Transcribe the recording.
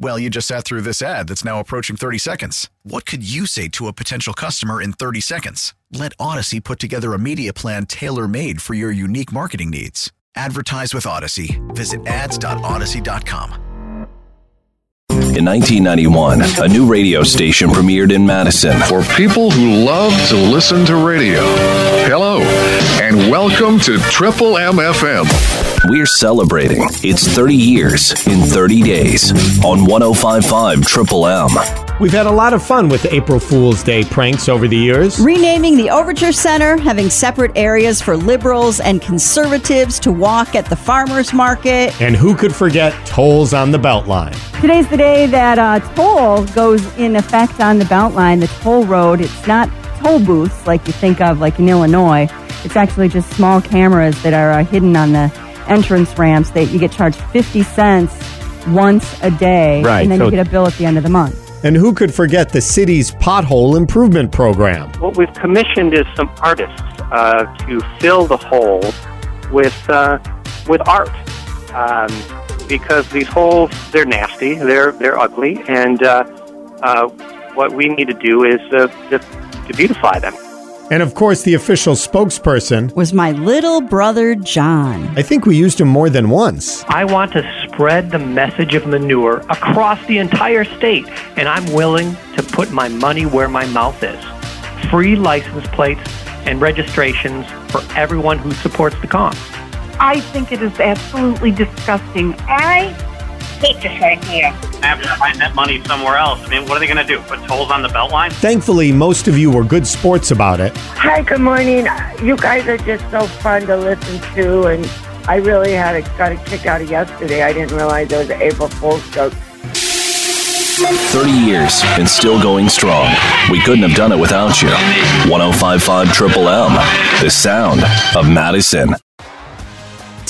Well, you just sat through this ad that's now approaching 30 seconds. What could you say to a potential customer in 30 seconds? Let Audacy put together a media plan tailor made for your unique marketing needs. Advertise with Audacy. Visit ads.audacy.com. In 1991, a new radio station premiered in Madison. For people who love to listen to radio, hello, and welcome to Triple MFM. We're celebrating its 30 years in 30 days on 1055 Triple M. We've had a lot of fun with April Fool's Day pranks over the years. Renaming the Overture Center, having separate areas for liberals and conservatives to walk at the farmers market. And who could forget tolls on the Beltline? Today's the day that uh, toll goes in effect on the Beltline, the toll road. It's not toll booths like you think of, like in Illinois. It's actually just small cameras that are uh, hidden on the entrance ramps. That you get charged 50 cents once a day, Right, and then so- you get a bill at the end of the month. And who could forget the city's pothole improvement program? What we've commissioned is some artists uh, to fill the holes with uh, with art, um, because these holes they're nasty, they're they're ugly, and uh, uh, what we need to do is uh, just to beautify them. And of course, the official spokesperson was my little brother John. I think we used him more than once. I want to spread the message of manure across the entire state, and I'm willing to put my money where my mouth is. Free license plates and registrations for everyone who supports the cause. I think it is absolutely disgusting. I hate this idea. have to find that money somewhere else. I mean, what are they going to do? Put tolls on the Beltline? Thankfully, most of you were good sports about it. Hi, good morning. You guys are just so fun to listen to, and I really had a, got a kick out of yesterday. I didn't realize it was an April Fool's joke. 30 years and still going strong. We couldn't have done it without you. 1055 Triple M, the sound of Madison.